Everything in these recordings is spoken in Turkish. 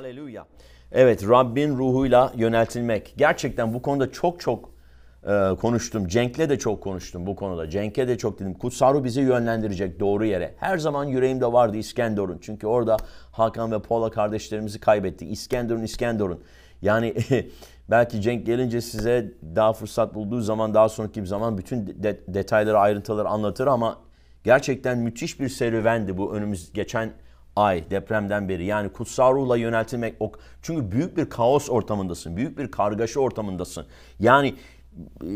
Haleluya. Evet Rabbin ruhuyla yöneltilmek. Gerçekten bu konuda çok çok e, konuştum. Cenk'le de çok konuştum bu konuda. Cenk'e de çok dedim. Kutsal ruh bizi yönlendirecek doğru yere. Her zaman yüreğimde vardı İskenderun. Çünkü orada Hakan ve Paula kardeşlerimizi kaybettik. İskenderun, İskenderun. Yani belki Cenk gelince size daha fırsat bulduğu zaman daha sonraki bir zaman bütün de- detayları ayrıntıları anlatır ama gerçekten müthiş bir serüvendi bu önümüz geçen ay depremden beri. Yani kutsal ruhla yöneltilmek çünkü büyük bir kaos ortamındasın. Büyük bir kargaşa ortamındasın. Yani e,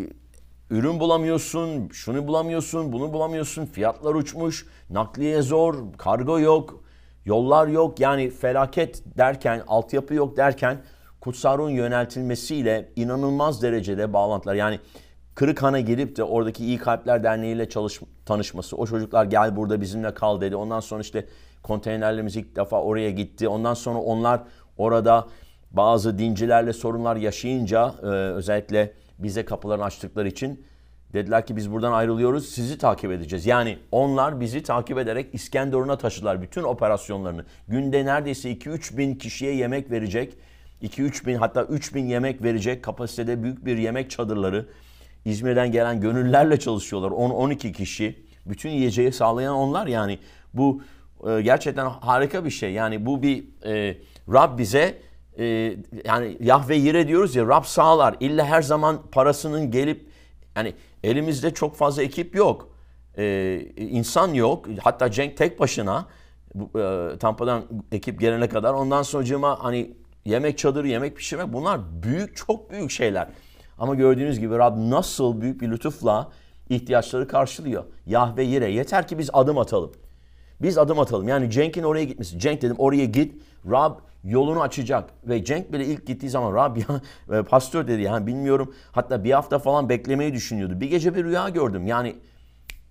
ürün bulamıyorsun, şunu bulamıyorsun, bunu bulamıyorsun. Fiyatlar uçmuş, nakliye zor, kargo yok, yollar yok. Yani felaket derken, altyapı yok derken kutsal ruhun yöneltilmesiyle inanılmaz derecede bağlantılar. Yani Kırıkhan'a girip de oradaki İyi Kalpler Derneği ile çalış, tanışması. O çocuklar gel burada bizimle kal dedi. Ondan sonra işte konteynerlerimiz ilk defa oraya gitti. Ondan sonra onlar orada bazı dincilerle sorunlar yaşayınca e, özellikle bize kapılarını açtıkları için dediler ki biz buradan ayrılıyoruz sizi takip edeceğiz. Yani onlar bizi takip ederek İskenderun'a taşıdılar bütün operasyonlarını. Günde neredeyse 2-3 bin kişiye yemek verecek. 2-3 bin hatta 3 bin yemek verecek kapasitede büyük bir yemek çadırları. İzmir'den gelen gönüllerle çalışıyorlar. 10-12 kişi. Bütün yiyeceği sağlayan onlar yani. Bu e, gerçekten harika bir şey. Yani bu bir e, Rab bize e, yani Yahve Yire diyoruz ya Rab sağlar. İlla her zaman parasının gelip yani elimizde çok fazla ekip yok. E, insan yok. Hatta Cenk tek başına bu, e, Tampa'dan ekip gelene kadar ondan sonra hani yemek çadırı, yemek pişirmek bunlar büyük çok büyük şeyler. Ama gördüğünüz gibi Rab nasıl büyük bir lütufla ihtiyaçları karşılıyor. Yahve Yire yeter ki biz adım atalım. Biz adım atalım. Yani Cenk'in oraya gitmesi. Cenk dedim oraya git. Rab yolunu açacak. Ve Cenk bile ilk gittiği zaman Rab ya e, pastör dedi yani bilmiyorum. Hatta bir hafta falan beklemeyi düşünüyordu. Bir gece bir rüya gördüm. Yani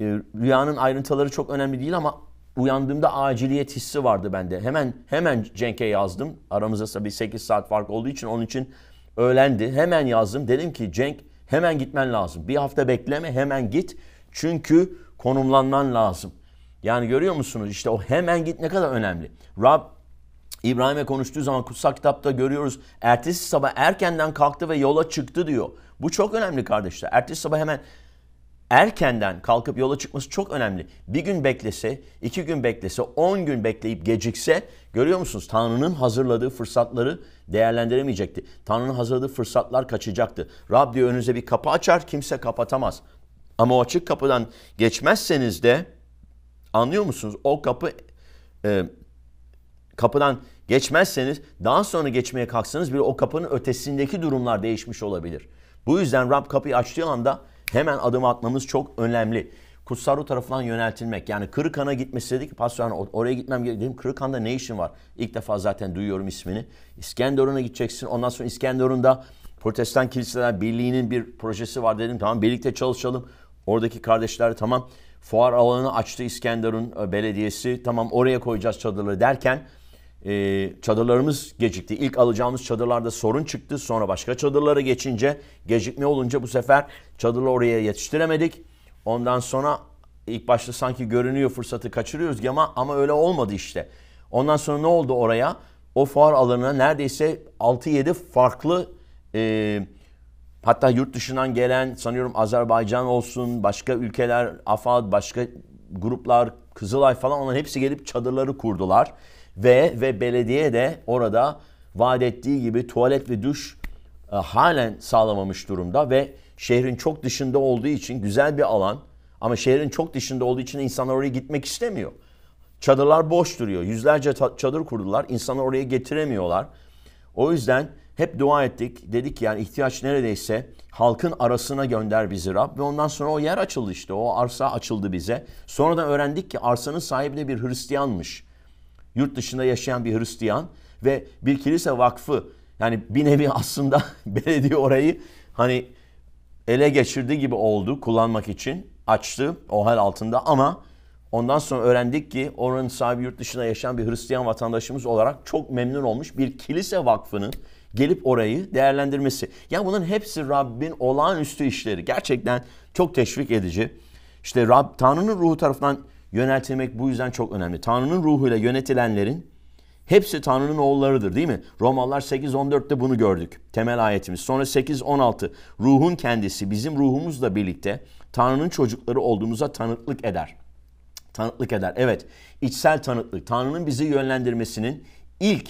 e, rüyanın ayrıntıları çok önemli değil ama uyandığımda aciliyet hissi vardı bende. Hemen hemen Cenk'e yazdım. Aramızda tabii 8 saat fark olduğu için onun için öğlendi. Hemen yazdım. Dedim ki Cenk hemen gitmen lazım. Bir hafta bekleme hemen git. Çünkü konumlanman lazım. Yani görüyor musunuz işte o hemen git ne kadar önemli. Rab İbrahim'e konuştuğu zaman kutsal kitapta görüyoruz. Ertesi sabah erkenden kalktı ve yola çıktı diyor. Bu çok önemli kardeşler. Ertesi sabah hemen erkenden kalkıp yola çıkması çok önemli. Bir gün beklese, iki gün beklese, on gün bekleyip gecikse görüyor musunuz? Tanrı'nın hazırladığı fırsatları değerlendiremeyecekti. Tanrı'nın hazırladığı fırsatlar kaçacaktı. Rab diyor önünüze bir kapı açar kimse kapatamaz. Ama o açık kapıdan geçmezseniz de anlıyor musunuz? O kapı e, kapıdan geçmezseniz daha sonra geçmeye kalksanız bile o kapının ötesindeki durumlar değişmiş olabilir. Bu yüzden Rab kapıyı açtığı anda hemen adım atmamız çok önemli. Kutsal ruh tarafından yöneltilmek. Yani Kırıkhan'a gitmesi dedik ki pastör oraya gitmem gerekiyor. Dedim Kırıkhan'da ne işin var? İlk defa zaten duyuyorum ismini. İskenderun'a gideceksin. Ondan sonra İskenderun'da Protestan Kiliseler Birliği'nin bir projesi var dedim. Tamam birlikte çalışalım. Oradaki kardeşler tamam fuar alanını açtı İskenderun e, Belediyesi. Tamam oraya koyacağız çadırları derken e, çadırlarımız gecikti. İlk alacağımız çadırlarda sorun çıktı. Sonra başka çadırlara geçince gecikme olunca bu sefer çadırları oraya yetiştiremedik. Ondan sonra ilk başta sanki görünüyor fırsatı kaçırıyoruz ama ama öyle olmadı işte. Ondan sonra ne oldu oraya? O fuar alanına neredeyse 6-7 farklı e, hatta yurt dışından gelen sanıyorum Azerbaycan olsun, başka ülkeler, AFAD, başka gruplar, Kızılay falan onların hepsi gelip çadırları kurdular. Ve ve belediye de orada vaat ettiği gibi tuvalet ve duş e, halen sağlamamış durumda ve şehrin çok dışında olduğu için güzel bir alan ama şehrin çok dışında olduğu için insanlar oraya gitmek istemiyor. Çadırlar boş duruyor. Yüzlerce çadır kurdular. İnsanları oraya getiremiyorlar. O yüzden hep dua ettik. Dedik yani ihtiyaç neredeyse halkın arasına gönder bizi Rab. Ve ondan sonra o yer açıldı işte. O arsa açıldı bize. Sonradan öğrendik ki arsanın sahibi de bir Hristiyanmış. Yurt dışında yaşayan bir Hristiyan ve bir kilise vakfı yani bir nevi aslında belediye orayı hani ele geçirdi gibi oldu kullanmak için açtı o hal altında ama ondan sonra öğrendik ki oranın sahibi yurt dışında yaşayan bir Hristiyan vatandaşımız olarak çok memnun olmuş bir kilise vakfının gelip orayı değerlendirmesi. Yani bunların hepsi Rabbin olağanüstü işleri. Gerçekten çok teşvik edici. İşte Rab, Tanrı'nın ruhu tarafından yöneltilmek bu yüzden çok önemli. Tanrı'nın ruhuyla yönetilenlerin Hepsi Tanrı'nın oğullarıdır değil mi? Romalılar 8.14'te bunu gördük. Temel ayetimiz. Sonra 8.16 ruhun kendisi bizim ruhumuzla birlikte Tanrı'nın çocukları olduğumuza tanıklık eder. Tanıklık eder. Evet içsel tanıklık. Tanrı'nın bizi yönlendirmesinin ilk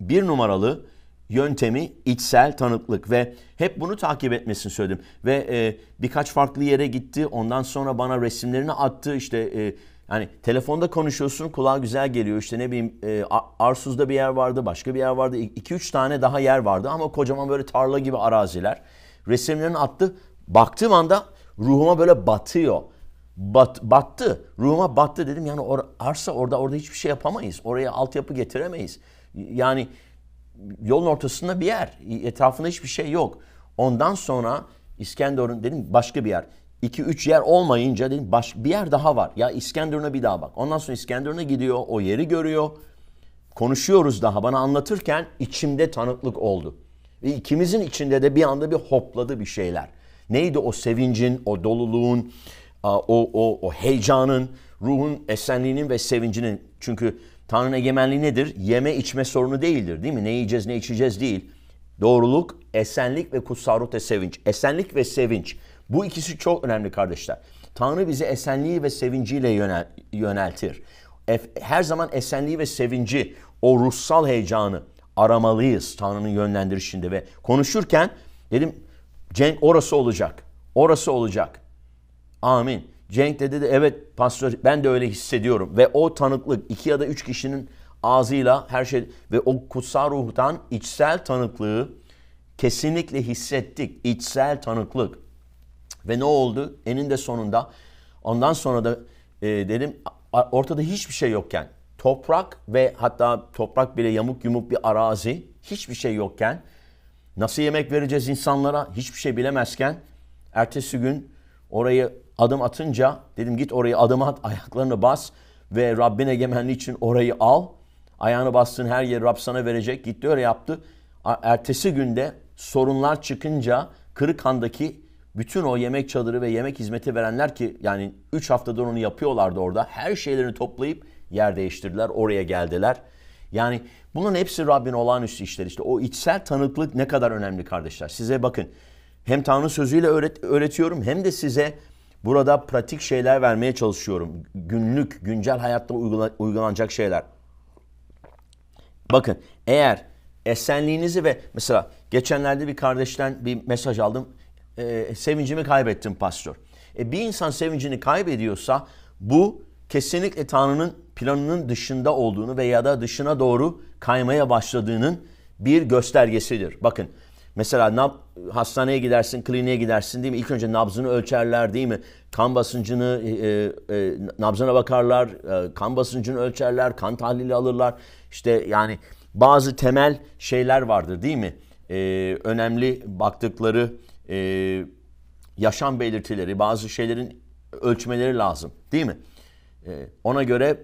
bir numaralı yöntemi içsel tanıklık ve hep bunu takip etmesini söyledim. Ve e, birkaç farklı yere gitti. Ondan sonra bana resimlerini attı. İşte e, yani telefonda konuşuyorsun kulağa güzel geliyor. İşte ne bileyim e, Arsuz'da bir yer vardı, başka bir yer vardı. 2-3 tane daha yer vardı ama kocaman böyle tarla gibi araziler. Resimlerini attı. Baktığım anda ruhuma böyle batıyor. Bat, battı. Ruhuma battı dedim. Yani or, arsa orada orada hiçbir şey yapamayız. Oraya altyapı getiremeyiz. Yani yolun ortasında bir yer. Etrafında hiçbir şey yok. Ondan sonra İskenderun dedim başka bir yer. 2-3 yer olmayınca dedim baş, bir yer daha var. Ya İskenderun'a bir daha bak. Ondan sonra İskenderun'a gidiyor. O yeri görüyor. Konuşuyoruz daha. Bana anlatırken içimde tanıklık oldu. Ve ikimizin içinde de bir anda bir hopladı bir şeyler. Neydi o sevincin, o doluluğun, o, o, o heyecanın, ruhun esenliğinin ve sevincinin. Çünkü Tanrı'nın egemenliği nedir? Yeme içme sorunu değildir değil mi? Ne yiyeceğiz ne içeceğiz değil. Doğruluk, esenlik ve kutsarut ve sevinç. Esenlik ve sevinç. Bu ikisi çok önemli kardeşler. Tanrı bizi esenliği ve sevinciyle yönel, yöneltir. Her zaman esenliği ve sevinci, o ruhsal heyecanı aramalıyız Tanrı'nın yönlendirişinde ve konuşurken dedim Cenk orası olacak. Orası olacak. Amin. Cenk dedi de evet pastör ben de öyle hissediyorum. Ve o tanıklık iki ya da üç kişinin ağzıyla her şey ve o kutsal ruhtan içsel tanıklığı kesinlikle hissettik. İçsel tanıklık. Ve ne oldu? Eninde sonunda ondan sonra da e, dedim ortada hiçbir şey yokken toprak ve hatta toprak bile yamuk yumuk bir arazi hiçbir şey yokken nasıl yemek vereceğiz insanlara hiçbir şey bilemezken ertesi gün orayı adım atınca dedim git oraya adım at ayaklarını bas ve Rabbin egemenliği için orayı al. Ayağını bastığın her yeri Rab sana verecek. Gitti öyle yaptı. Ertesi günde sorunlar çıkınca Kırıkhan'daki bütün o yemek çadırı ve yemek hizmeti verenler ki yani 3 haftadır onu yapıyorlardı orada. Her şeylerini toplayıp yer değiştirdiler. Oraya geldiler. Yani bunun hepsi Rabbin olağanüstü işler işte. O içsel tanıklık ne kadar önemli kardeşler. Size bakın hem Tanrı sözüyle öğret öğretiyorum hem de size burada pratik şeyler vermeye çalışıyorum. Günlük, güncel hayatta uygulanacak şeyler. Bakın eğer esenliğinizi ve mesela geçenlerde bir kardeşten bir mesaj aldım e, sevincimi kaybettim pastör. E, bir insan sevincini kaybediyorsa bu kesinlikle Tanrı'nın planının dışında olduğunu veya da dışına doğru kaymaya başladığının bir göstergesidir. Bakın mesela nab, hastaneye gidersin, kliniğe gidersin değil mi? İlk önce nabzını ölçerler değil mi? Kan basıncını, e, e, nabzına bakarlar, e, kan basıncını ölçerler, kan tahlili alırlar. İşte yani bazı temel şeyler vardır değil mi? E, önemli baktıkları e, yaşam belirtileri, bazı şeylerin ölçmeleri lazım değil mi? E, ona göre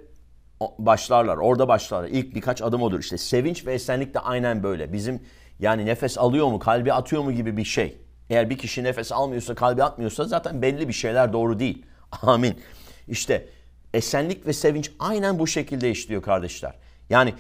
başlarlar, orada başlarlar. İlk birkaç adım odur. İşte sevinç ve esenlik de aynen böyle. Bizim yani nefes alıyor mu, kalbi atıyor mu gibi bir şey. Eğer bir kişi nefes almıyorsa, kalbi atmıyorsa zaten belli bir şeyler doğru değil. Amin. İşte esenlik ve sevinç aynen bu şekilde işliyor kardeşler. Yani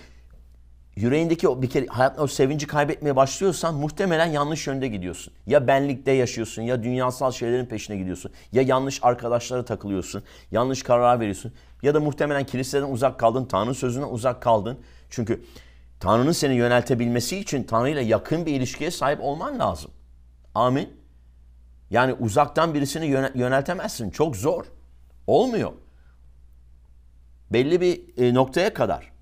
yüreğindeki o bir kere hayatında o sevinci kaybetmeye başlıyorsan muhtemelen yanlış yönde gidiyorsun. Ya benlikte yaşıyorsun ya dünyasal şeylerin peşine gidiyorsun. Ya yanlış arkadaşlara takılıyorsun. Yanlış karar veriyorsun. Ya da muhtemelen kiliseden uzak kaldın. Tanrı sözüne uzak kaldın. Çünkü Tanrı'nın seni yöneltebilmesi için Tanrı ile yakın bir ilişkiye sahip olman lazım. Amin. Yani uzaktan birisini yöneltemezsin. Çok zor. Olmuyor. Belli bir e, noktaya kadar.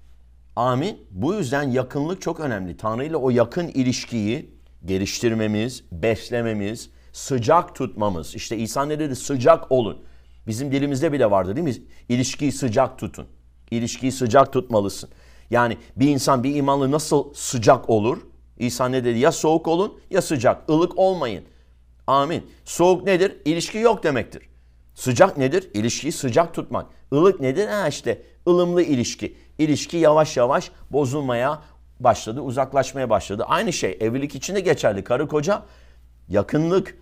Amin. Bu yüzden yakınlık çok önemli. Tanrı ile o yakın ilişkiyi geliştirmemiz, beslememiz, sıcak tutmamız. İşte İsa ne dedi? Sıcak olun. Bizim dilimizde bile vardı değil mi? İlişkiyi sıcak tutun. İlişkiyi sıcak tutmalısın. Yani bir insan bir imanlı nasıl sıcak olur? İsa ne dedi? Ya soğuk olun ya sıcak. Ilık olmayın. Amin. Soğuk nedir? İlişki yok demektir. Sıcak nedir? İlişkiyi sıcak tutmak. Ilık nedir? Ha işte ılımlı ilişki ilişki yavaş yavaş bozulmaya başladı, uzaklaşmaya başladı. Aynı şey evlilik için de geçerli. Karı koca yakınlık,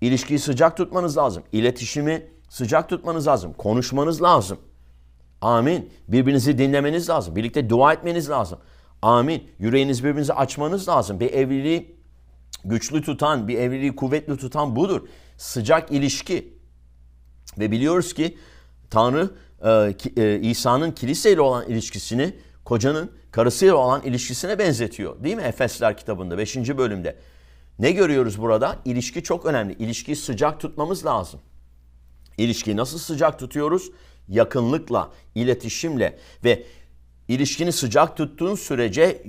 ilişkiyi sıcak tutmanız lazım. İletişimi sıcak tutmanız lazım. Konuşmanız lazım. Amin. Birbirinizi dinlemeniz lazım. Birlikte dua etmeniz lazım. Amin. Yüreğiniz birbirinize açmanız lazım. Bir evliliği güçlü tutan, bir evliliği kuvvetli tutan budur. Sıcak ilişki. Ve biliyoruz ki Tanrı e, e, İsa'nın kiliseyle olan ilişkisini kocanın karısıyla olan ilişkisine benzetiyor. Değil mi Efesler kitabında 5. bölümde. Ne görüyoruz burada? İlişki çok önemli. İlişkiyi sıcak tutmamız lazım. İlişkiyi nasıl sıcak tutuyoruz? Yakınlıkla, iletişimle ve ilişkini sıcak tuttuğun sürece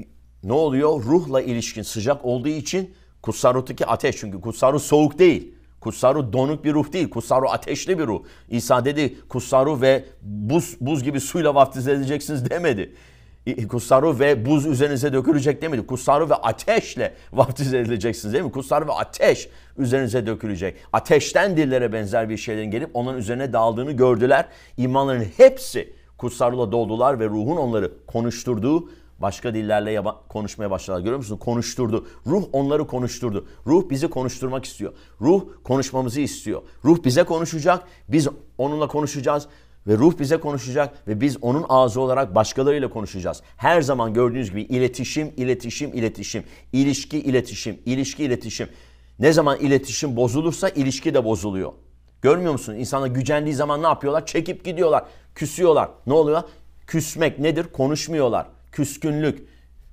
ne oluyor? Ruhla ilişkin sıcak olduğu için kutsal ruhtaki ateş çünkü kutsal ruh soğuk değil. Kutsal ruh donuk bir ruh değil. Kutsal ruh ateşli bir ruh. İsa dedi kutsal ruh ve buz, buz gibi suyla vaftiz edeceksiniz demedi. Kutsal ruh ve buz üzerinize dökülecek demedi. Kutsal ruh ve ateşle vaftiz edileceksiniz değil mi? Kutsal ruh ve ateş üzerinize dökülecek. Ateşten dillere benzer bir şeylerin gelip onun üzerine daldığını gördüler. İmanların hepsi kutsal ruhla doldular ve ruhun onları konuşturduğu başka dillerle konuşmaya başladılar. Görüyor musun? Konuşturdu. Ruh onları konuşturdu. Ruh bizi konuşturmak istiyor. Ruh konuşmamızı istiyor. Ruh bize konuşacak. Biz onunla konuşacağız. Ve ruh bize konuşacak ve biz onun ağzı olarak başkalarıyla konuşacağız. Her zaman gördüğünüz gibi iletişim, iletişim, iletişim. İlişki, iletişim, ilişki, iletişim. Ne zaman iletişim bozulursa ilişki de bozuluyor. Görmüyor musun? İnsanlar gücendiği zaman ne yapıyorlar? Çekip gidiyorlar. Küsüyorlar. Ne oluyor? Küsmek nedir? Konuşmuyorlar. Küskünlük.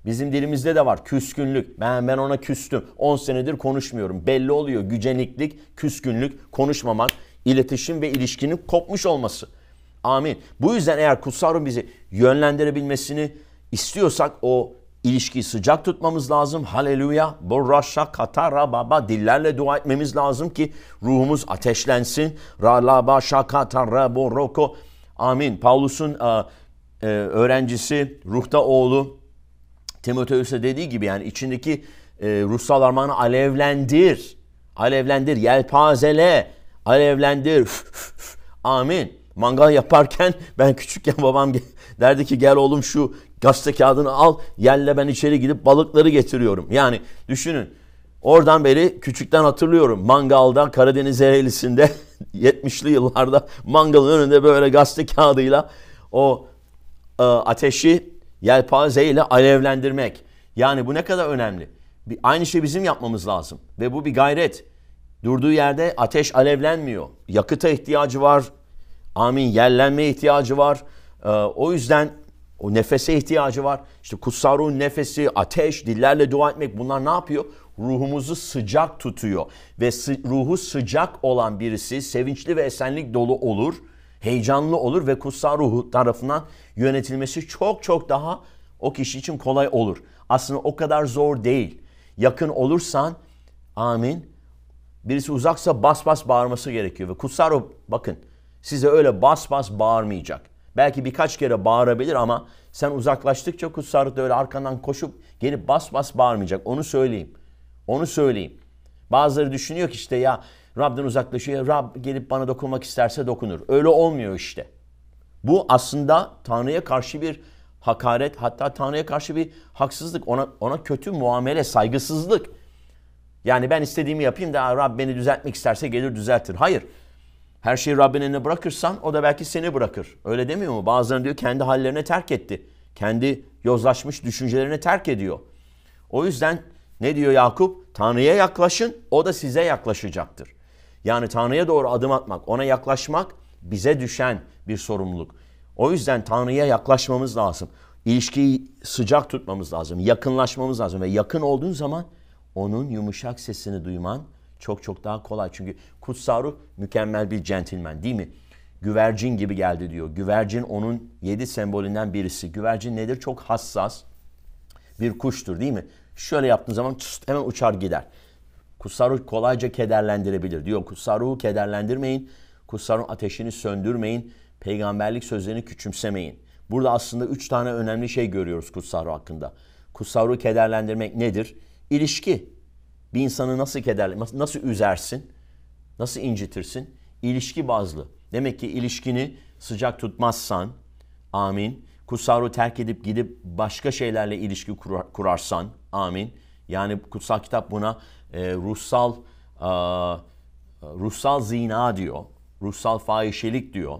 Bizim dilimizde de var küskünlük. Ben ben ona küstüm. 10 senedir konuşmuyorum. Belli oluyor güceniklik, küskünlük, konuşmamak, iletişim ve ilişkinin kopmuş olması. Amin. Bu yüzden eğer kutsal bizi yönlendirebilmesini istiyorsak o ilişkiyi sıcak tutmamız lazım. Haleluya. Borraşa katara baba dillerle dua etmemiz lazım ki ruhumuz ateşlensin. Ralaba şakatara boroko. Amin. Paulus'un e, e, öğrencisi ruhta oğlu Timoteus'a dediği gibi yani içindeki e, ruhsal armağanı alevlendir. Alevlendir, yelpazele, alevlendir. Amin. Mangal yaparken ben küçükken babam derdi ki gel oğlum şu gazete kağıdını al yelle ben içeri gidip balıkları getiriyorum. Yani düşünün oradan beri küçükten hatırlıyorum mangalda Karadeniz Ereğlisi'nde 70'li yıllarda mangalın önünde böyle gazete kağıdıyla o e, ateşi yelpaze ile alevlendirmek. Yani bu ne kadar önemli. Bir, aynı şey bizim yapmamız lazım ve bu bir gayret. Durduğu yerde ateş alevlenmiyor. Yakıta ihtiyacı var, Amin. Yerlenmeye ihtiyacı var. Ee, o yüzden o nefese ihtiyacı var. İşte kutsal ruhun nefesi, ateş, dillerle dua etmek bunlar ne yapıyor? Ruhumuzu sıcak tutuyor. Ve sı- ruhu sıcak olan birisi sevinçli ve esenlik dolu olur. Heyecanlı olur ve kutsal ruhu tarafından yönetilmesi çok çok daha o kişi için kolay olur. Aslında o kadar zor değil. Yakın olursan amin. Birisi uzaksa bas bas bağırması gerekiyor. Ve kutsal ruh bakın Size öyle bas bas bağırmayacak. Belki birkaç kere bağırabilir ama sen uzaklaştıkça kutsarlık da öyle arkandan koşup gelip bas bas bağırmayacak. Onu söyleyeyim. Onu söyleyeyim. Bazıları düşünüyor ki işte ya Rab'den uzaklaşıyor. Rab gelip bana dokunmak isterse dokunur. Öyle olmuyor işte. Bu aslında Tanrı'ya karşı bir hakaret hatta Tanrı'ya karşı bir haksızlık. Ona, ona kötü muamele, saygısızlık. Yani ben istediğimi yapayım da Rab beni düzeltmek isterse gelir düzeltir. Hayır. Her şeyi Rabbin eline bırakırsan o da belki seni bırakır. Öyle demiyor mu? Bazıları diyor kendi hallerine terk etti. Kendi yozlaşmış düşüncelerine terk ediyor. O yüzden ne diyor Yakup? Tanrı'ya yaklaşın, o da size yaklaşacaktır. Yani Tanrı'ya doğru adım atmak, ona yaklaşmak bize düşen bir sorumluluk. O yüzden Tanrı'ya yaklaşmamız lazım. İlişkiyi sıcak tutmamız lazım, yakınlaşmamız lazım ve yakın olduğun zaman onun yumuşak sesini duyman çok çok daha kolay. Çünkü kutsal ruh mükemmel bir centilmen değil mi? Güvercin gibi geldi diyor. Güvercin onun yedi sembolünden birisi. Güvercin nedir? Çok hassas bir kuştur değil mi? Şöyle yaptığın zaman çıst, hemen uçar gider. Kutsal ruh kolayca kederlendirebilir. Diyor kutsal ruhu kederlendirmeyin. Kutsal ruh ateşini söndürmeyin. Peygamberlik sözlerini küçümsemeyin. Burada aslında üç tane önemli şey görüyoruz kutsal ruh hakkında. Kutsal ruhu kederlendirmek nedir? İlişki. Bir insanı nasıl kederle, nasıl üzersin, nasıl incitirsin? İlişki bazlı. Demek ki ilişkini sıcak tutmazsan, amin. Kutsaru terk edip gidip başka şeylerle ilişki kurar, kurarsan, amin. Yani kutsal kitap buna e, ruhsal e, ruhsal zina diyor. Ruhsal fahişelik diyor.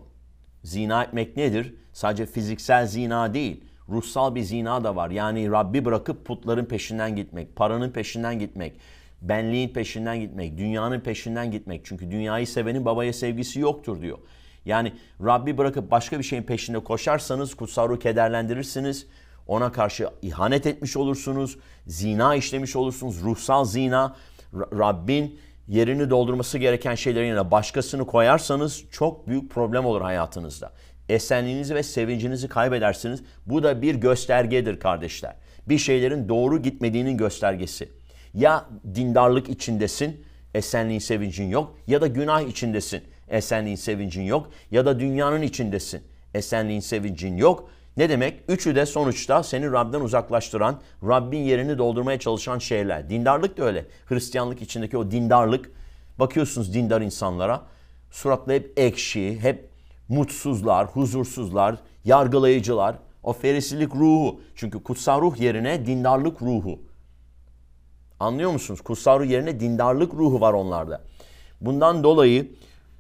Zina etmek nedir? Sadece fiziksel zina değil. Ruhsal bir zina da var. Yani Rabbi bırakıp putların peşinden gitmek, paranın peşinden gitmek, benliğin peşinden gitmek, dünyanın peşinden gitmek. Çünkü dünyayı sevenin babaya sevgisi yoktur diyor. Yani Rabbi bırakıp başka bir şeyin peşinde koşarsanız kutsal ruhu kederlendirirsiniz. Ona karşı ihanet etmiş olursunuz. Zina işlemiş olursunuz. Ruhsal zina. Rabbin yerini doldurması gereken şeylerin yerine başkasını koyarsanız çok büyük problem olur hayatınızda. Esenliğinizi ve sevincinizi kaybedersiniz. Bu da bir göstergedir kardeşler. Bir şeylerin doğru gitmediğinin göstergesi. Ya dindarlık içindesin, esenliğin sevincin yok ya da günah içindesin, esenliğin sevincin yok ya da dünyanın içindesin, esenliğin sevincin yok. Ne demek? Üçü de sonuçta seni Rab'den uzaklaştıran, Rabbin yerini doldurmaya çalışan şeyler. Dindarlık da öyle. Hristiyanlık içindeki o dindarlık. Bakıyorsunuz dindar insanlara. Suratlı hep ekşi, hep mutsuzlar, huzursuzlar, yargılayıcılar. O ferisilik ruhu. Çünkü kutsal ruh yerine dindarlık ruhu. Anlıyor musunuz? Kutsal ruh yerine dindarlık ruhu var onlarda. Bundan dolayı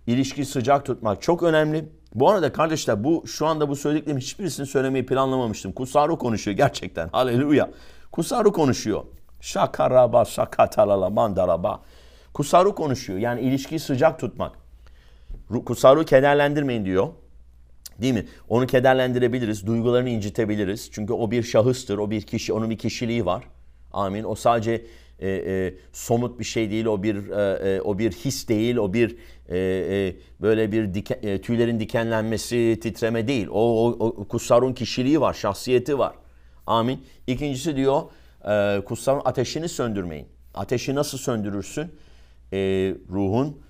ilişki sıcak tutmak çok önemli. Bu arada kardeşler bu şu anda bu söylediklerim hiçbirisini söylemeyi planlamamıştım. Kusaru konuşuyor gerçekten. Haleluya. Kusaru konuşuyor. Şakaraba şakatalala mandaraba. Kusaru konuşuyor. Yani ilişkiyi sıcak tutmak. Kusaru kederlendirmeyin diyor. Değil mi? Onu kederlendirebiliriz. Duygularını incitebiliriz. Çünkü o bir şahıstır. O bir kişi. Onun bir kişiliği var. Amin. O sadece e, e, somut bir şey değil, o bir e, e, o bir his değil, o bir e, e, böyle bir diken, e, tüylerin dikenlenmesi, titreme değil. O, o, o kutsarun kişiliği var, şahsiyeti var. Amin. İkincisi diyor, e, kutsarun ateşini söndürmeyin. Ateşi nasıl söndürürsün? E, ruhun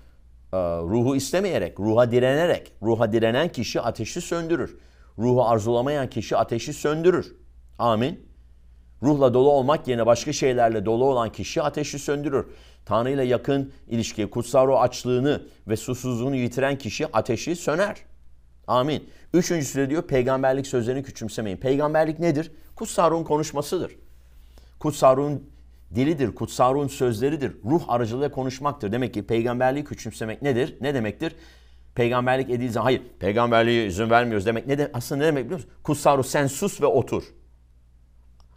e, ruhu istemeyerek, ruha direnerek. Ruha direnen kişi ateşi söndürür. Ruhu arzulamayan kişi ateşi söndürür. Amin. Ruhla dolu olmak yerine başka şeylerle dolu olan kişi ateşi söndürür. Tanrı ile yakın ilişki, kutsal ruh açlığını ve susuzluğunu yitiren kişi ateşi söner. Amin. Üçüncüsü de diyor peygamberlik sözlerini küçümsemeyin. Peygamberlik nedir? Kutsal ruhun konuşmasıdır. Kutsal ruhun dilidir, kutsal ruhun sözleridir. Ruh aracılığıyla konuşmaktır. Demek ki peygamberliği küçümsemek nedir? Ne demektir? Peygamberlik edildiği zaman hayır peygamberliğe izin vermiyoruz demek ne de, aslında ne demek biliyor musun? Kutsal ruh sen sus ve otur.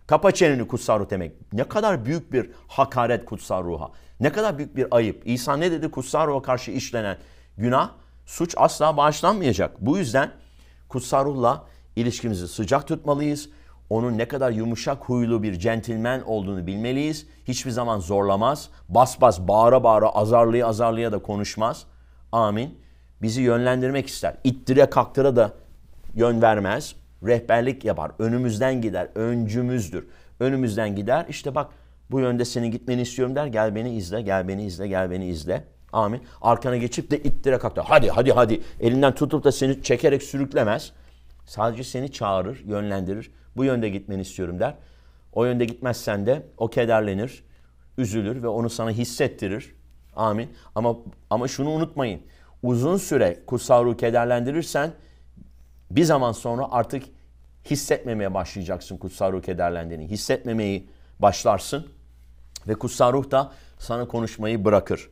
Kapa çeneni kutsal ruh demek. Ne kadar büyük bir hakaret kutsal ruha. Ne kadar büyük bir ayıp. İsa ne dedi? Kutsal ruha karşı işlenen günah, suç asla bağışlanmayacak. Bu yüzden kutsal ruhla ilişkimizi sıcak tutmalıyız. Onun ne kadar yumuşak huylu bir centilmen olduğunu bilmeliyiz. Hiçbir zaman zorlamaz. Bas bas bağıra bağıra azarlıya azarlıya da konuşmaz. Amin. Bizi yönlendirmek ister. İttire kaktıra da yön vermez rehberlik yapar. Önümüzden gider. Öncümüzdür. Önümüzden gider. İşte bak bu yönde senin gitmeni istiyorum der. Gel beni izle, gel beni izle, gel beni izle. Amin. Arkana geçip de ittire kalktı. Hadi hadi hadi. Elinden tutup da seni çekerek sürüklemez. Sadece seni çağırır, yönlendirir. Bu yönde gitmeni istiyorum der. O yönde gitmezsen de o kederlenir, üzülür ve onu sana hissettirir. Amin. Ama ama şunu unutmayın. Uzun süre kutsal ruhu kederlendirirsen bir zaman sonra artık hissetmemeye başlayacaksın kutsal ruh kederlendiğini. Hissetmemeyi başlarsın ve kutsal ruh da sana konuşmayı bırakır.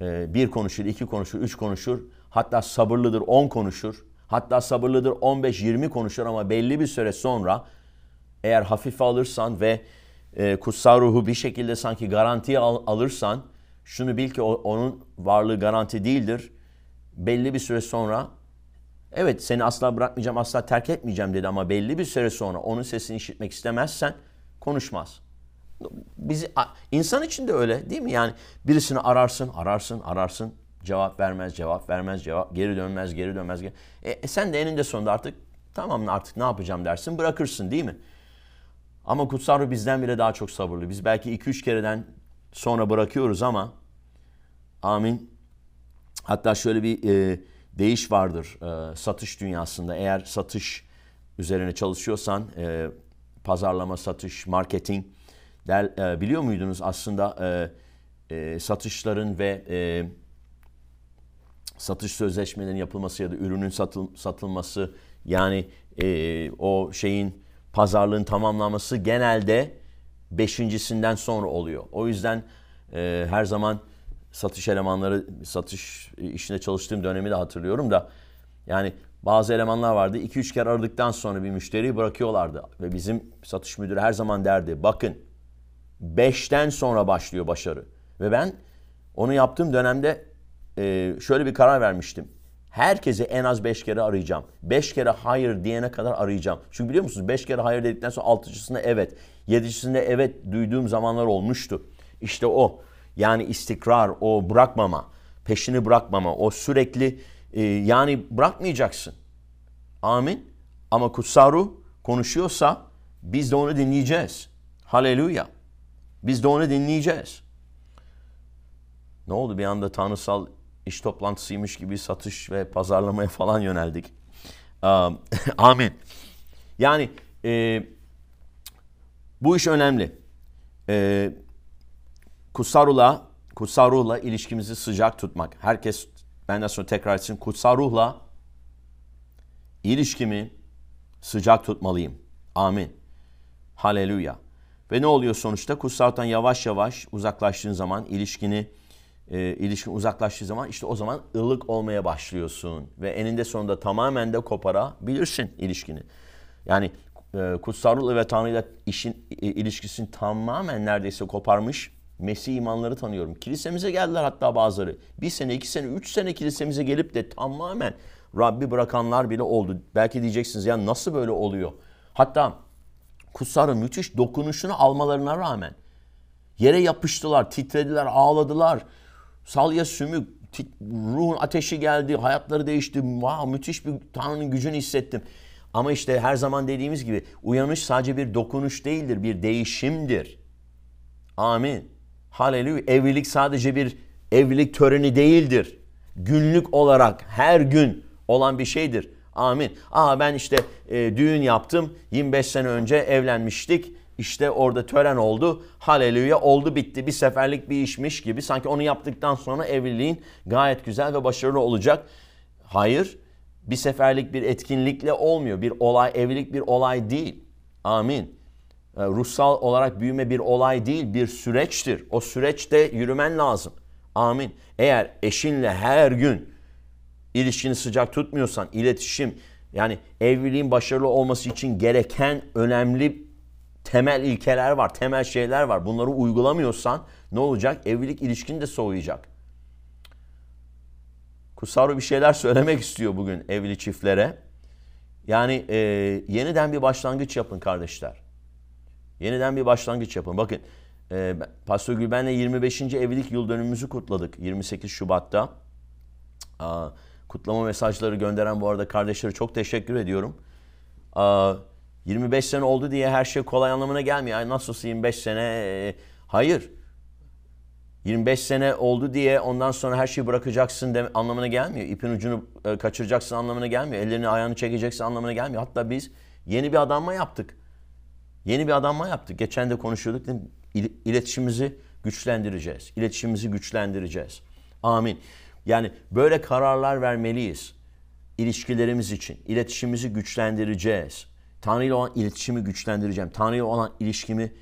Ee, bir konuşur, iki konuşur, üç konuşur. Hatta sabırlıdır on konuşur. Hatta sabırlıdır 15-20 konuşur ama belli bir süre sonra eğer hafife alırsan ve e, kutsal ruhu bir şekilde sanki garantiye al, alırsan şunu bil ki o, onun varlığı garanti değildir. Belli bir süre sonra Evet seni asla bırakmayacağım, asla terk etmeyeceğim dedi ama belli bir süre sonra onun sesini işitmek istemezsen konuşmaz. Bizi, insan için de öyle değil mi? Yani birisini ararsın, ararsın, ararsın, cevap vermez, cevap vermez, cevap geri dönmez, geri dönmez. Geri... E, e sen de eninde sonunda artık tamam artık ne yapacağım dersin, bırakırsın değil mi? Ama kutsal ruh bizden bile daha çok sabırlı. Biz belki 2-3 kereden sonra bırakıyoruz ama amin. Hatta şöyle bir e, değiş vardır e, satış dünyasında. Eğer satış üzerine çalışıyorsan e, pazarlama, satış, marketing der, e, biliyor muydunuz aslında e, e, satışların ve e, satış sözleşmelerinin yapılması ya da ürünün satıl, satılması yani e, o şeyin pazarlığın tamamlanması genelde beşincisinden sonra oluyor. O yüzden e, her zaman satış elemanları, satış işinde çalıştığım dönemi de hatırlıyorum da yani Bazı elemanlar vardı. 2-3 kere aradıktan sonra bir müşteriyi bırakıyorlardı. Ve bizim satış müdürü her zaman derdi. Bakın 5'ten sonra başlıyor başarı. Ve ben onu yaptığım dönemde e, şöyle bir karar vermiştim. Herkesi en az 5 kere arayacağım. 5 kere hayır diyene kadar arayacağım. Çünkü biliyor musunuz 5 kere hayır dedikten sonra altıncısında evet, yedincisinde evet duyduğum zamanlar olmuştu. İşte o yani istikrar, o bırakmama, peşini bırakmama, o sürekli e, yani bırakmayacaksın. Amin. Ama kutsal ruh konuşuyorsa biz de onu dinleyeceğiz. Haleluya. Biz de onu dinleyeceğiz. Ne oldu bir anda tanrısal iş toplantısıymış gibi satış ve pazarlamaya falan yöneldik. Amin. Yani e, bu iş önemli. E, kutsal kutsal ruhla ilişkimizi sıcak tutmak. Herkes benden sonra tekrar etsin. Kutsal ruhla ilişkimi sıcak tutmalıyım. Amin. Haleluya. Ve ne oluyor sonuçta? Kutsaldan yavaş yavaş uzaklaştığın zaman ilişkini e, ilişkin uzaklaştığı zaman işte o zaman ılık olmaya başlıyorsun. Ve eninde sonunda tamamen de koparabilirsin ilişkini. Yani e, kutsal ruhla ve Tanrı ile işin e, ilişkisini tamamen neredeyse koparmış Mesih imanları tanıyorum. Kilisemize geldiler hatta bazıları. Bir sene, iki sene, üç sene kilisemize gelip de tamamen Rabbi bırakanlar bile oldu. Belki diyeceksiniz ya nasıl böyle oluyor? Hatta kutsalın müthiş dokunuşunu almalarına rağmen yere yapıştılar, titrediler, ağladılar. Salya sümük, ruhun ateşi geldi, hayatları değişti. Wow, müthiş bir Tanrı'nın gücünü hissettim. Ama işte her zaman dediğimiz gibi uyanış sadece bir dokunuş değildir, bir değişimdir. Amin. Haleluya. Evlilik sadece bir evlilik töreni değildir. Günlük olarak her gün olan bir şeydir. Amin. Aa ben işte e, düğün yaptım. 25 sene önce evlenmiştik. İşte orada tören oldu. Haleluya oldu bitti. Bir seferlik bir işmiş gibi. Sanki onu yaptıktan sonra evliliğin gayet güzel ve başarılı olacak. Hayır. Bir seferlik bir etkinlikle olmuyor. Bir olay, evlilik bir olay değil. Amin. E, ruhsal olarak büyüme bir olay değil, bir süreçtir. O süreçte yürümen lazım. Amin. Eğer eşinle her gün ilişkini sıcak tutmuyorsan, iletişim yani evliliğin başarılı olması için gereken önemli temel ilkeler var, temel şeyler var. Bunları uygulamıyorsan ne olacak? Evlilik ilişkin de soğuyacak. Kusaru bir şeyler söylemek istiyor bugün evli çiftlere. Yani e, yeniden bir başlangıç yapın kardeşler. Yeniden bir başlangıç yapın. Bakın e, Pastor Gülben'le 25. evlilik yıl dönümümüzü kutladık 28 Şubat'ta. Aa, kutlama mesajları gönderen bu arada kardeşlere çok teşekkür ediyorum. Aa, 25 sene oldu diye her şey kolay anlamına gelmiyor. Ay nasılsa 25 sene? E, hayır. 25 sene oldu diye ondan sonra her şeyi bırakacaksın de anlamına gelmiyor. İpin ucunu e, kaçıracaksın anlamına gelmiyor. Ellerini ayağını çekeceksin anlamına gelmiyor. Hatta biz yeni bir adanma yaptık. Yeni bir adanma yaptık. Geçen de konuşuyorduk. İletişimimizi güçlendireceğiz. İletişimimizi güçlendireceğiz. Amin. Yani böyle kararlar vermeliyiz. İlişkilerimiz için. İletişimimizi güçlendireceğiz. Tanrı ile olan iletişimi güçlendireceğim. Tanrı ile olan ilişkimi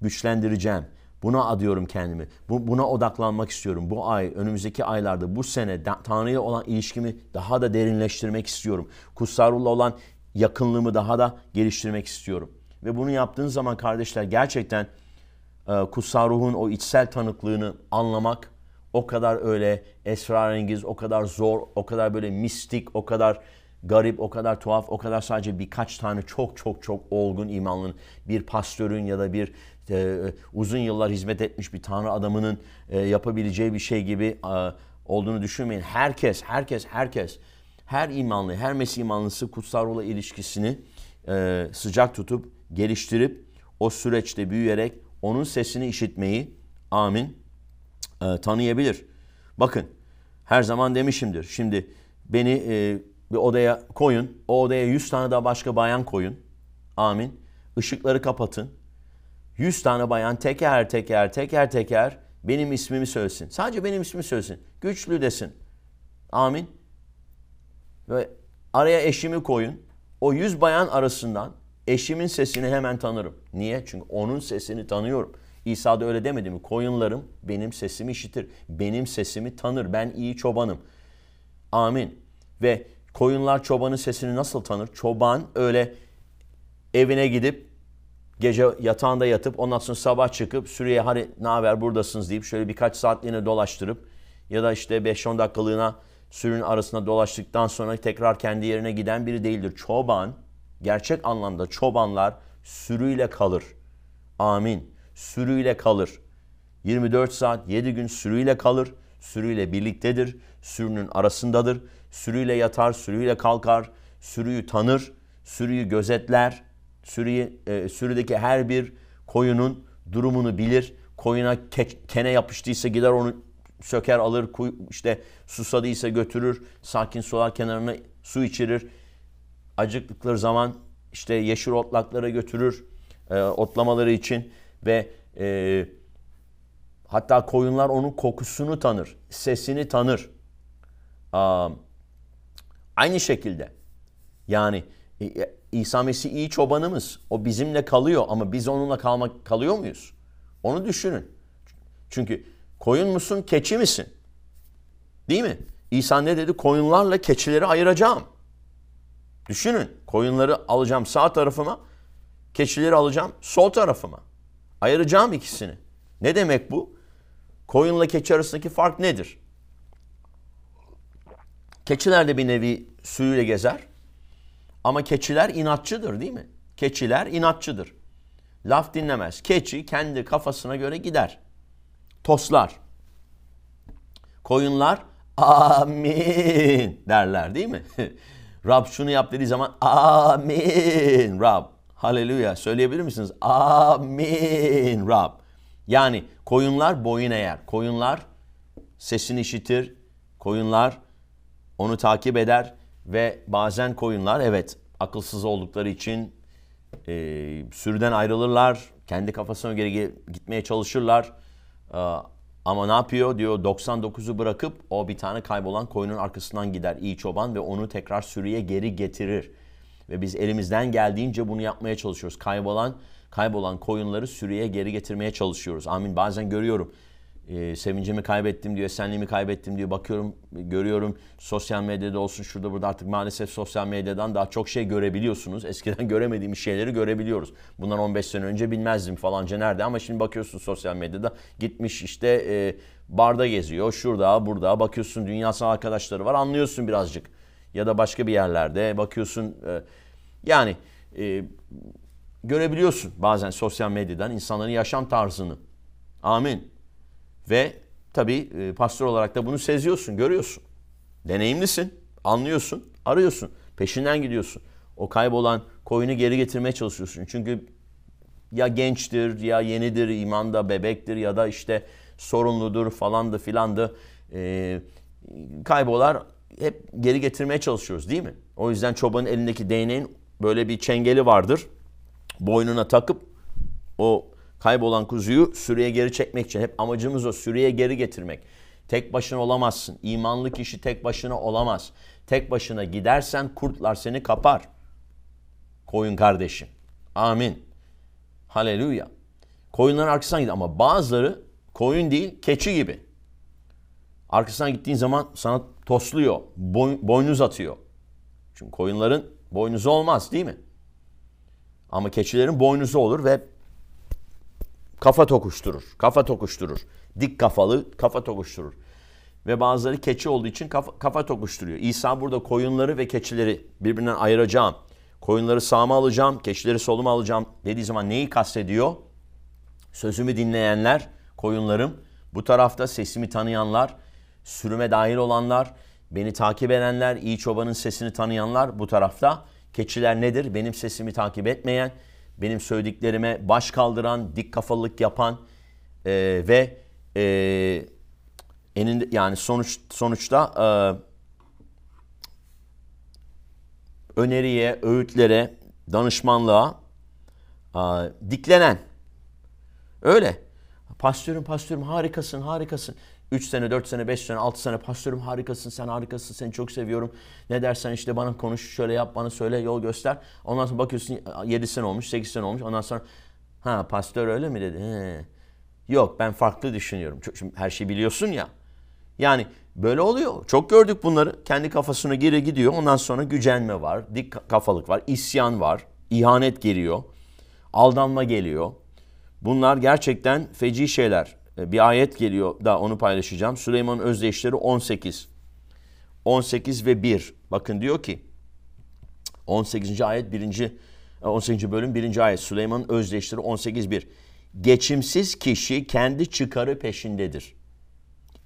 güçlendireceğim. Buna adıyorum kendimi. Bu, buna odaklanmak istiyorum. Bu ay, önümüzdeki aylarda, bu sene Tanrı ile olan ilişkimi daha da derinleştirmek istiyorum. Kutsal olan yakınlığımı daha da geliştirmek istiyorum. Ve bunu yaptığın zaman kardeşler gerçekten e, kutsal ruhun o içsel tanıklığını anlamak o kadar öyle esrarengiz, o kadar zor, o kadar böyle mistik, o kadar garip, o kadar tuhaf, o kadar sadece birkaç tane çok çok çok olgun imanlının bir pastörün ya da bir e, uzun yıllar hizmet etmiş bir tanrı adamının e, yapabileceği bir şey gibi e, olduğunu düşünmeyin. Herkes, herkes, herkes, her imanlı, her Mesih imanlısı kutsal ruhla ilişkisini e, sıcak tutup geliştirip o süreçte büyüyerek onun sesini işitmeyi amin e, tanıyabilir. Bakın her zaman demişimdir. Şimdi beni e, bir odaya koyun. O odaya 100 tane daha başka bayan koyun. Amin. Işıkları kapatın. 100 tane bayan teker teker teker teker benim ismimi söylesin. Sadece benim ismimi söylesin. Güçlü desin. Amin. Ve araya eşimi koyun. O 100 bayan arasından Eşimin sesini hemen tanırım. Niye? Çünkü onun sesini tanıyorum. İsa da öyle demedi mi? Koyunlarım benim sesimi işitir. Benim sesimi tanır. Ben iyi çobanım. Amin. Ve Koyunlar çobanın sesini nasıl tanır? Çoban öyle evine gidip gece yatağında yatıp ondan sonra sabah çıkıp sürüye hadi ne haber buradasınız deyip şöyle birkaç saatliğine dolaştırıp ya da işte 5-10 dakikalığına sürünün arasında dolaştıktan sonra tekrar kendi yerine giden biri değildir. Çoban gerçek anlamda çobanlar sürüyle kalır. Amin. Sürüyle kalır. 24 saat 7 gün sürüyle kalır. Sürüyle birliktedir. Sürünün arasındadır. Sürüyle yatar, sürüyle kalkar. Sürüyü tanır, sürüyü gözetler. Sürüyü, e, sürüdeki her bir koyunun durumunu bilir. Koyuna ke- kene yapıştıysa gider onu söker alır. İşte susadıysa götürür. Sakin sular kenarına su içirir. Acıktıkları zaman işte yeşil otlaklara götürür e, otlamaları için ve e, hatta koyunlar onun kokusunu tanır, sesini tanır. Aa, aynı şekilde yani e, e, İsa Mesih iyi çobanımız. O bizimle kalıyor ama biz onunla kalmak kalıyor muyuz? Onu düşünün. Çünkü koyun musun, keçi misin? Değil mi? İsa ne dedi? Koyunlarla keçileri ayıracağım. Düşünün. Koyunları alacağım sağ tarafıma, keçileri alacağım sol tarafıma. Ayıracağım ikisini. Ne demek bu? Koyunla keçi arasındaki fark nedir? Keçiler de bir nevi sürüyle gezer. Ama keçiler inatçıdır değil mi? Keçiler inatçıdır. Laf dinlemez. Keçi kendi kafasına göre gider. Toslar. Koyunlar amin derler değil mi? Rab şunu yap dediği zaman amin Rab. Haleluya. Söyleyebilir misiniz? Amin Rab. Yani koyunlar boyun eğer. Koyunlar sesini işitir. Koyunlar onu takip eder ve bazen koyunlar evet akılsız oldukları için e, sürüden ayrılırlar. Kendi kafasına göre gitmeye çalışırlar. E, ama ne yapıyor? Diyor 99'u bırakıp o bir tane kaybolan koyunun arkasından gider iyi çoban ve onu tekrar sürüye geri getirir. Ve biz elimizden geldiğince bunu yapmaya çalışıyoruz. Kaybolan kaybolan koyunları sürüye geri getirmeye çalışıyoruz. Amin. Bazen görüyorum e, sevincimi kaybettim diyor, esenliğimi kaybettim diyor. Bakıyorum, görüyorum sosyal medyada olsun şurada burada artık maalesef sosyal medyadan daha çok şey görebiliyorsunuz. Eskiden göremediğimiz şeyleri görebiliyoruz. Bundan 15 sene önce bilmezdim falanca nerede ama şimdi bakıyorsun sosyal medyada gitmiş işte e, barda geziyor. Şurada, burada bakıyorsun dünyasal arkadaşları var anlıyorsun birazcık. Ya da başka bir yerlerde bakıyorsun e, yani e, görebiliyorsun bazen sosyal medyadan insanların yaşam tarzını. Amin. Ve tabii e, pastör olarak da bunu seziyorsun, görüyorsun. Deneyimlisin, anlıyorsun, arıyorsun, peşinden gidiyorsun. O kaybolan koyunu geri getirmeye çalışıyorsun. Çünkü ya gençtir, ya yenidir, imanda bebektir ya da işte sorunludur falandı filandı. Ee, kaybolar hep geri getirmeye çalışıyoruz değil mi? O yüzden çobanın elindeki değneğin böyle bir çengeli vardır. Boynuna takıp o Kaybolan kuzuyu sürüye geri çekmek için hep amacımız o sürüye geri getirmek. Tek başına olamazsın. İmanlı kişi tek başına olamaz. Tek başına gidersen kurtlar seni kapar. Koyun kardeşim. Amin. Haleluya. Koyunların arkasından gidiyor ama bazıları koyun değil keçi gibi. Arkasından gittiğin zaman sana tosluyor, boy, boynuz atıyor. Çünkü koyunların boynuzu olmaz değil mi? Ama keçilerin boynuzu olur ve kafa tokuşturur. Kafa tokuşturur. Dik kafalı kafa tokuşturur. Ve bazıları keçi olduğu için kafa, kafa tokuşturuyor. İsa burada koyunları ve keçileri birbirinden ayıracağım. Koyunları sağıma alacağım, keçileri soluma alacağım dediği zaman neyi kastediyor? Sözümü dinleyenler, koyunlarım. Bu tarafta sesimi tanıyanlar, sürüme dahil olanlar, beni takip edenler, iyi çobanın sesini tanıyanlar bu tarafta. Keçiler nedir? Benim sesimi takip etmeyen, benim söylediklerime baş kaldıran, dik kafalılık yapan e, ve e, eninde yani sonuç sonuçta e, öneriye, öğütlere, danışmanlığa e, diklenen. Öyle. Pastörüm, pastörüm harikasın, harikasın. 3 sene, 4 sene, 5 sene, 6 sene pastörüm harikasın, sen harikasın, seni çok seviyorum. Ne dersen işte bana konuş, şöyle yap, bana söyle, yol göster. Ondan sonra bakıyorsun 7 sene olmuş, 8 sene olmuş. Ondan sonra ha pastör öyle mi dedi. He. Yok ben farklı düşünüyorum. Çünkü her şeyi biliyorsun ya. Yani böyle oluyor. Çok gördük bunları. Kendi kafasına geri gidiyor. Ondan sonra gücenme var, dik kafalık var, isyan var, ihanet geliyor, aldanma geliyor. Bunlar gerçekten feci şeyler. E, bir ayet geliyor da onu paylaşacağım. Süleyman Özdeyişleri 18. 18 ve 1. Bakın diyor ki 18. ayet 1. 18. E, bölüm 1. ayet Süleyman'ın özdeşleri 18.1. Geçimsiz kişi kendi çıkarı peşindedir.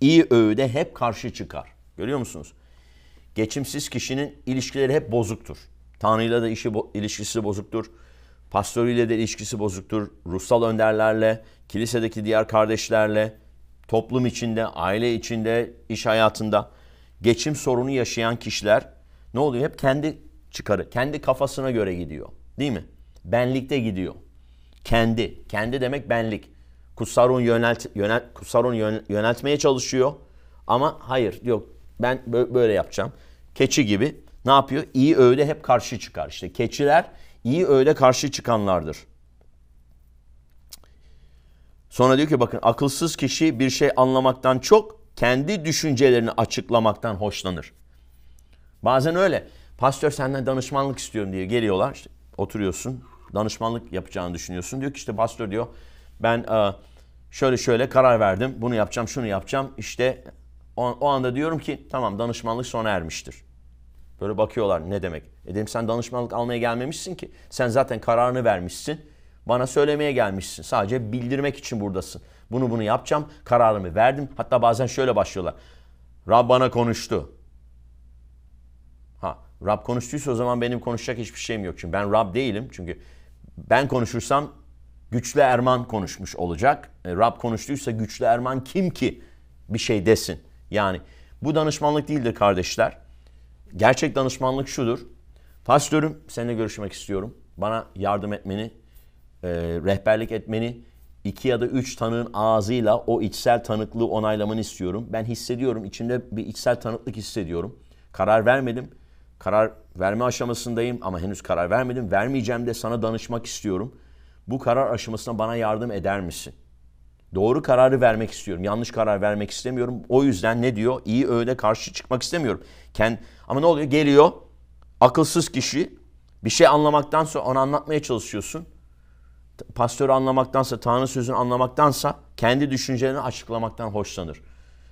İyi öğüde hep karşı çıkar. Görüyor musunuz? Geçimsiz kişinin ilişkileri hep bozuktur. Tanrı'yla da işi, ilişkisi bozuktur. Pastörüyle de ilişkisi bozuktur. Ruhsal önderlerle, kilisedeki diğer kardeşlerle, toplum içinde, aile içinde, iş hayatında geçim sorunu yaşayan kişiler ne oluyor? Hep kendi çıkarı, kendi kafasına göre gidiyor. Değil mi? Benlikte gidiyor. Kendi. Kendi demek benlik. Kutsarun yönelt, yönelt, Kutsarun yöneltmeye çalışıyor. Ama hayır yok ben böyle yapacağım. Keçi gibi ne yapıyor? İyi öğüde hep karşı çıkar. İşte keçiler iyi öğüde karşı çıkanlardır. Sonra diyor ki bakın akılsız kişi bir şey anlamaktan çok kendi düşüncelerini açıklamaktan hoşlanır. Bazen öyle. Pastör senden danışmanlık istiyorum diye geliyorlar. İşte oturuyorsun. Danışmanlık yapacağını düşünüyorsun. Diyor ki işte pastör diyor ben e, şöyle şöyle karar verdim. Bunu yapacağım, şunu yapacağım. İşte o, o anda diyorum ki tamam danışmanlık sona ermiştir. Böyle bakıyorlar ne demek. E dedim sen danışmanlık almaya gelmemişsin ki. Sen zaten kararını vermişsin. Bana söylemeye gelmişsin. Sadece bildirmek için buradasın. Bunu bunu yapacağım. Kararımı verdim. Hatta bazen şöyle başlıyorlar. Rab bana konuştu. Ha, Rab konuştuysa o zaman benim konuşacak hiçbir şeyim yok. Çünkü ben Rab değilim. Çünkü ben konuşursam güçlü Erman konuşmuş olacak. E, Rab konuştuysa güçlü Erman kim ki bir şey desin. Yani bu danışmanlık değildir kardeşler. Gerçek danışmanlık şudur. Pastörüm seninle görüşmek istiyorum. Bana yardım etmeni, e, rehberlik etmeni, iki ya da üç tanığın ağzıyla o içsel tanıklığı onaylamanı istiyorum. Ben hissediyorum, içimde bir içsel tanıklık hissediyorum. Karar vermedim. Karar verme aşamasındayım ama henüz karar vermedim. Vermeyeceğim de sana danışmak istiyorum. Bu karar aşamasına bana yardım eder misin? Doğru kararı vermek istiyorum. Yanlış karar vermek istemiyorum. O yüzden ne diyor? İyi öğüde karşı çıkmak istemiyorum. Kend ama ne oluyor? Geliyor akılsız kişi bir şey anlamaktan sonra onu anlatmaya çalışıyorsun. Pastörü anlamaktansa, Tanrı sözünü anlamaktansa kendi düşüncelerini açıklamaktan hoşlanır.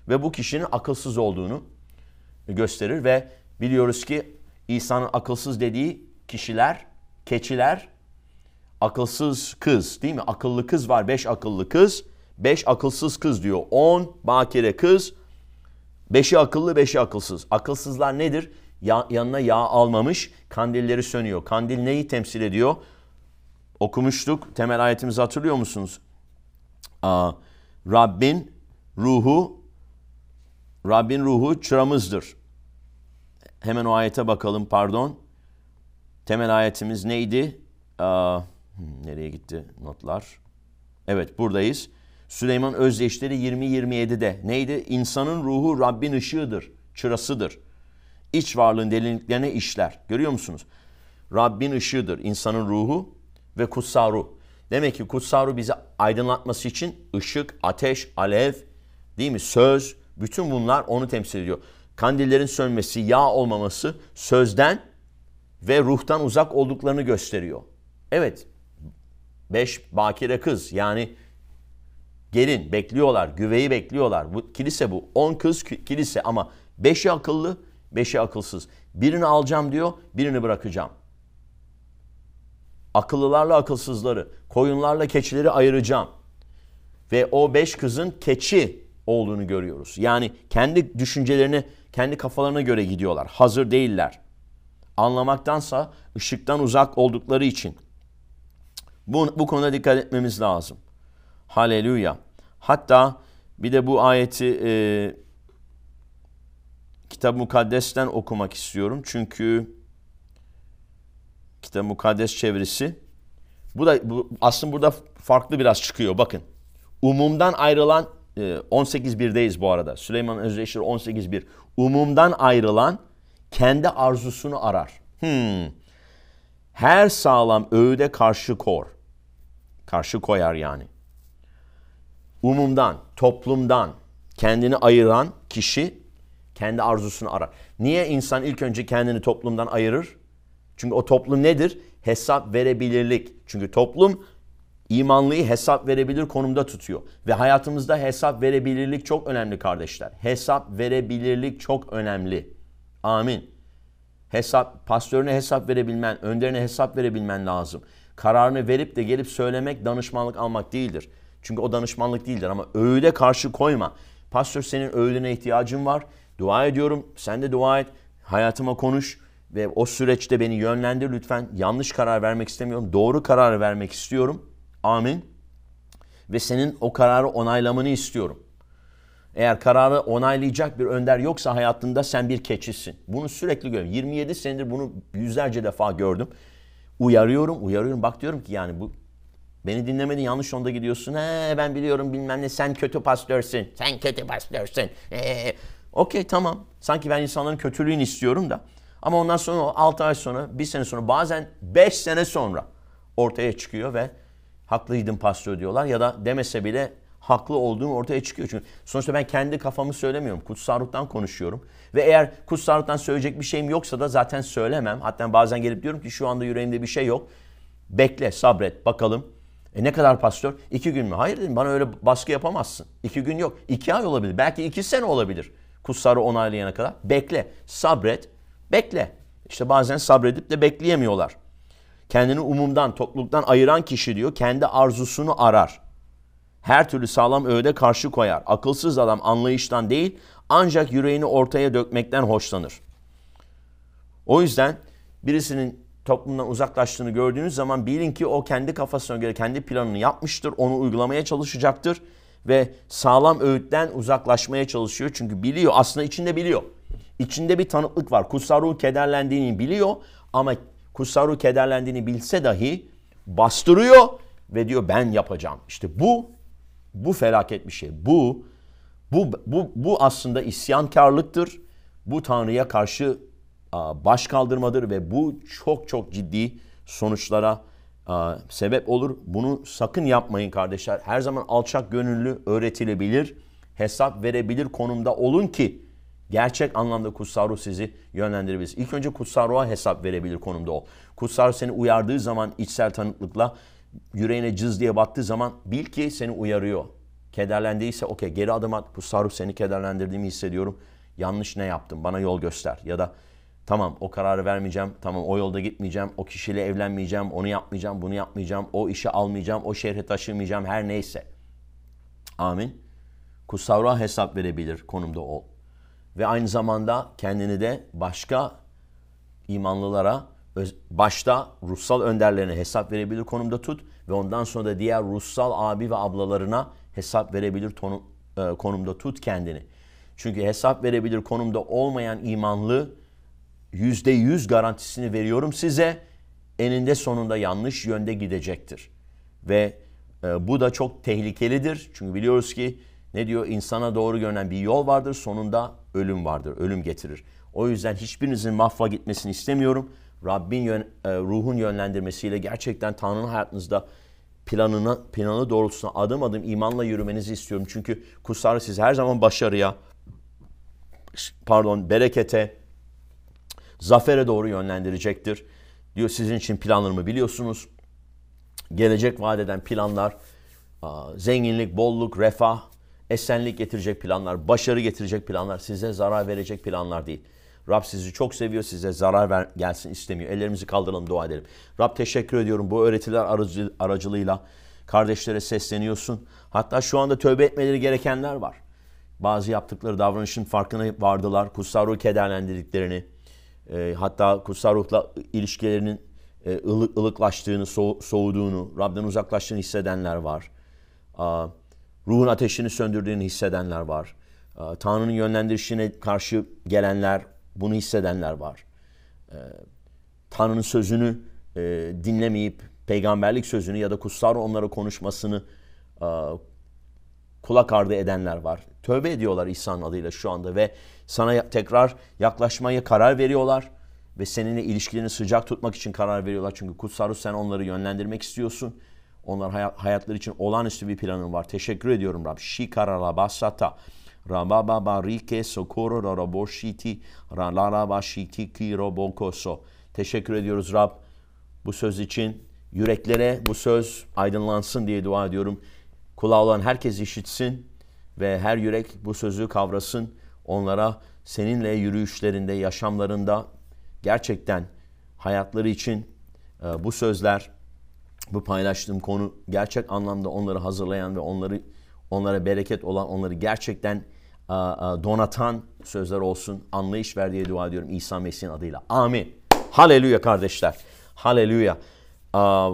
Ve bu kişinin akılsız olduğunu gösterir ve biliyoruz ki İsa'nın akılsız dediği kişiler, keçiler, akılsız kız değil mi? Akıllı kız var, beş akıllı kız, beş akılsız kız diyor. On bakire kız, beşi akıllı, beşi akılsız. Akılsızlar nedir? Ya, yanına yağ almamış, kandilleri sönüyor. Kandil neyi temsil ediyor? Okumuştuk, temel ayetimizi hatırlıyor musunuz? Aa, Rabbin ruhu, Rabbin ruhu çıramızdır. Hemen o ayete bakalım pardon. Temel ayetimiz neydi? Aa, hmm, nereye gitti notlar? Evet buradayız. Süleyman Özdeşleri 20-27'de neydi? İnsanın ruhu Rabbin ışığıdır, çırasıdır. İç varlığın derinliklerine işler. Görüyor musunuz? Rabbin ışığıdır insanın ruhu ve kutsal ruh. Demek ki kutsal ruh bizi aydınlatması için ışık, ateş, alev, değil mi? Söz, bütün bunlar onu temsil ediyor kandillerin sönmesi, yağ olmaması sözden ve ruhtan uzak olduklarını gösteriyor. Evet, beş bakire kız yani gelin bekliyorlar, güveyi bekliyorlar. Bu kilise bu. On kız kilise ama beşi akıllı, beşi akılsız. Birini alacağım diyor, birini bırakacağım. Akıllılarla akılsızları, koyunlarla keçileri ayıracağım. Ve o beş kızın keçi olduğunu görüyoruz. Yani kendi düşüncelerini kendi kafalarına göre gidiyorlar. Hazır değiller. Anlamaktansa ışıktan uzak oldukları için. Bu, bu konuda dikkat etmemiz lazım. Haleluya. Hatta bir de bu ayeti e, Kitab-ı Mukaddes'ten okumak istiyorum. Çünkü Kitab-ı Mukaddes çevirisi bu da bu, aslında burada farklı biraz çıkıyor. Bakın. Umumdan ayrılan 18.1'deyiz bu arada. Süleyman Özdeşir 18.1. Umumdan ayrılan kendi arzusunu arar. Hmm. Her sağlam öğüde karşı kor. Karşı koyar yani. Umumdan, toplumdan kendini ayıran kişi kendi arzusunu arar. Niye insan ilk önce kendini toplumdan ayırır? Çünkü o toplum nedir? Hesap verebilirlik. Çünkü toplum imanlıyı hesap verebilir konumda tutuyor. Ve hayatımızda hesap verebilirlik çok önemli kardeşler. Hesap verebilirlik çok önemli. Amin. Hesap, pastörüne hesap verebilmen, önderine hesap verebilmen lazım. Kararını verip de gelip söylemek danışmanlık almak değildir. Çünkü o danışmanlık değildir ama öğüde karşı koyma. Pastör senin öğüdüne ihtiyacın var. Dua ediyorum. Sen de dua et. Hayatıma konuş ve o süreçte beni yönlendir lütfen. Yanlış karar vermek istemiyorum. Doğru karar vermek istiyorum. Amin. Ve senin o kararı onaylamanı istiyorum. Eğer kararı onaylayacak bir önder yoksa hayatında sen bir keçisin. Bunu sürekli görüyorum. 27 senedir bunu yüzlerce defa gördüm. Uyarıyorum, uyarıyorum. Bak diyorum ki yani bu beni dinlemedin yanlış yolda gidiyorsun. He ben biliyorum bilmem ne sen kötü pastörsün. Sen kötü pastörsün. Okey tamam. Sanki ben insanların kötülüğünü istiyorum da. Ama ondan sonra 6 ay sonra, 1 sene sonra bazen 5 sene sonra ortaya çıkıyor ve haklıydın pastör diyorlar. Ya da demese bile haklı olduğum ortaya çıkıyor. Çünkü sonuçta ben kendi kafamı söylemiyorum. Kutsal ruhtan konuşuyorum. Ve eğer kutsal ruhtan söyleyecek bir şeyim yoksa da zaten söylemem. Hatta bazen gelip diyorum ki şu anda yüreğimde bir şey yok. Bekle, sabret, bakalım. E ne kadar pastör? İki gün mü? Hayır dedim bana öyle baskı yapamazsın. İki gün yok. İki ay olabilir. Belki iki sene olabilir. Kutsarı onaylayana kadar. Bekle, sabret, bekle. İşte bazen sabredip de bekleyemiyorlar. Kendini umumdan, topluluktan ayıran kişi diyor kendi arzusunu arar. Her türlü sağlam öğüde karşı koyar. Akılsız adam anlayıştan değil ancak yüreğini ortaya dökmekten hoşlanır. O yüzden birisinin toplumdan uzaklaştığını gördüğünüz zaman bilin ki o kendi kafasına göre kendi planını yapmıştır. Onu uygulamaya çalışacaktır ve sağlam öğütten uzaklaşmaya çalışıyor. Çünkü biliyor aslında içinde biliyor. İçinde bir tanıklık var. Kutsal kederlendiğini biliyor ama kutsal kederlendiğini bilse dahi bastırıyor ve diyor ben yapacağım. İşte bu bu felaket bir şey. Bu bu bu bu aslında isyankarlıktır. Bu Tanrı'ya karşı baş kaldırmadır ve bu çok çok ciddi sonuçlara sebep olur. Bunu sakın yapmayın kardeşler. Her zaman alçak gönüllü öğretilebilir, hesap verebilir konumda olun ki gerçek anlamda kutsal ruh sizi yönlendirebilir. İlk önce kutsal ruha hesap verebilir konumda ol. Kutsal ruh seni uyardığı zaman içsel tanıklıkla yüreğine cız diye battığı zaman bil ki seni uyarıyor. Kederlendiyse okey geri adım at. Kutsal ruh seni kederlendirdiğimi hissediyorum. Yanlış ne yaptım? Bana yol göster. Ya da Tamam o kararı vermeyeceğim. Tamam o yolda gitmeyeceğim. O kişiyle evlenmeyeceğim. Onu yapmayacağım. Bunu yapmayacağım. O işi almayacağım. O şehre taşımayacağım. Her neyse. Amin. Kutsal hesap verebilir konumda ol. Ve aynı zamanda kendini de başka imanlılara başta ruhsal önderlerine hesap verebilir konumda tut ve ondan sonra da diğer ruhsal abi ve ablalarına hesap verebilir e, konumda tut kendini. Çünkü hesap verebilir konumda olmayan imanlı yüzde yüz garantisini veriyorum size eninde sonunda yanlış yönde gidecektir. Ve e, bu da çok tehlikelidir. Çünkü biliyoruz ki ne diyor? insana doğru görünen bir yol vardır. Sonunda ölüm vardır. Ölüm getirir. O yüzden hiçbirinizin mahva gitmesini istemiyorum. Rabbin yön, e, ruhun yönlendirmesiyle gerçekten Tanrı'nın hayatınızda planına, planı doğrultusuna adım adım imanla yürümenizi istiyorum. Çünkü kutsal siz her zaman başarıya, pardon berekete, zafere doğru yönlendirecektir. Diyor sizin için planlarımı biliyorsunuz. Gelecek vadeden planlar, zenginlik, bolluk, refah, esenlik getirecek planlar, başarı getirecek planlar, size zarar verecek planlar değil. Rab sizi çok seviyor, size zarar ver, gelsin istemiyor. Ellerimizi kaldıralım, dua edelim. Rab teşekkür ediyorum bu öğretiler aracı, aracılığıyla kardeşlere sesleniyorsun. Hatta şu anda tövbe etmeleri gerekenler var. Bazı yaptıkları davranışın farkına vardılar. Kutsal ruh kederlendirdiklerini, e, hatta kutsal ruhla ilişkilerinin e, ılık, ılıklaştığını, so, soğuduğunu, Rab'den uzaklaştığını hissedenler var. A, ruhun ateşini söndürdüğünü hissedenler var. A, Tanrı'nın yönlendirişine karşı gelenler, bunu hissedenler var. E, Tanrı'nın sözünü e, dinlemeyip peygamberlik sözünü ya da kutsal onlara konuşmasını e, kulak ardı edenler var. Tövbe ediyorlar İsa'nın adıyla şu anda ve sana tekrar yaklaşmaya karar veriyorlar ve seninle ilişkilerini sıcak tutmak için karar veriyorlar. Çünkü kutsal ruh sen onları yönlendirmek istiyorsun. Onlar hayat, hayatları için olağanüstü bir planın var. Teşekkür ediyorum Rab. Şikarala basata. Rababa barike sokoro raboshiti ralarabashiti ki robokoso. Teşekkür ediyoruz Rab bu söz için. Yüreklere bu söz aydınlansın diye dua ediyorum. Kulağı olan herkes işitsin ve her yürek bu sözü kavrasın. Onlara seninle yürüyüşlerinde, yaşamlarında gerçekten hayatları için e, bu sözler, bu paylaştığım konu gerçek anlamda onları hazırlayan ve onları onlara bereket olan, onları gerçekten e, e, donatan sözler olsun. Anlayış ver diye dua ediyorum İsa Mesih'in adıyla. Amin. Haleluya kardeşler. Haleluya.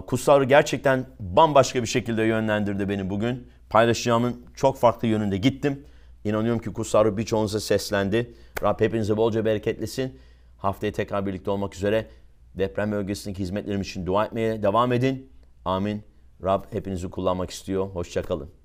Kutsal gerçekten bambaşka bir şekilde yönlendirdi beni bugün. Paylaşacağımın çok farklı yönünde gittim. İnanıyorum ki Kutsal birçoğunuza seslendi. Rab hepinize bolca bereketlesin. Haftaya tekrar birlikte olmak üzere deprem bölgesindeki hizmetlerim için dua etmeye devam edin. Amin. Rab hepinizi kullanmak istiyor. Hoşçakalın.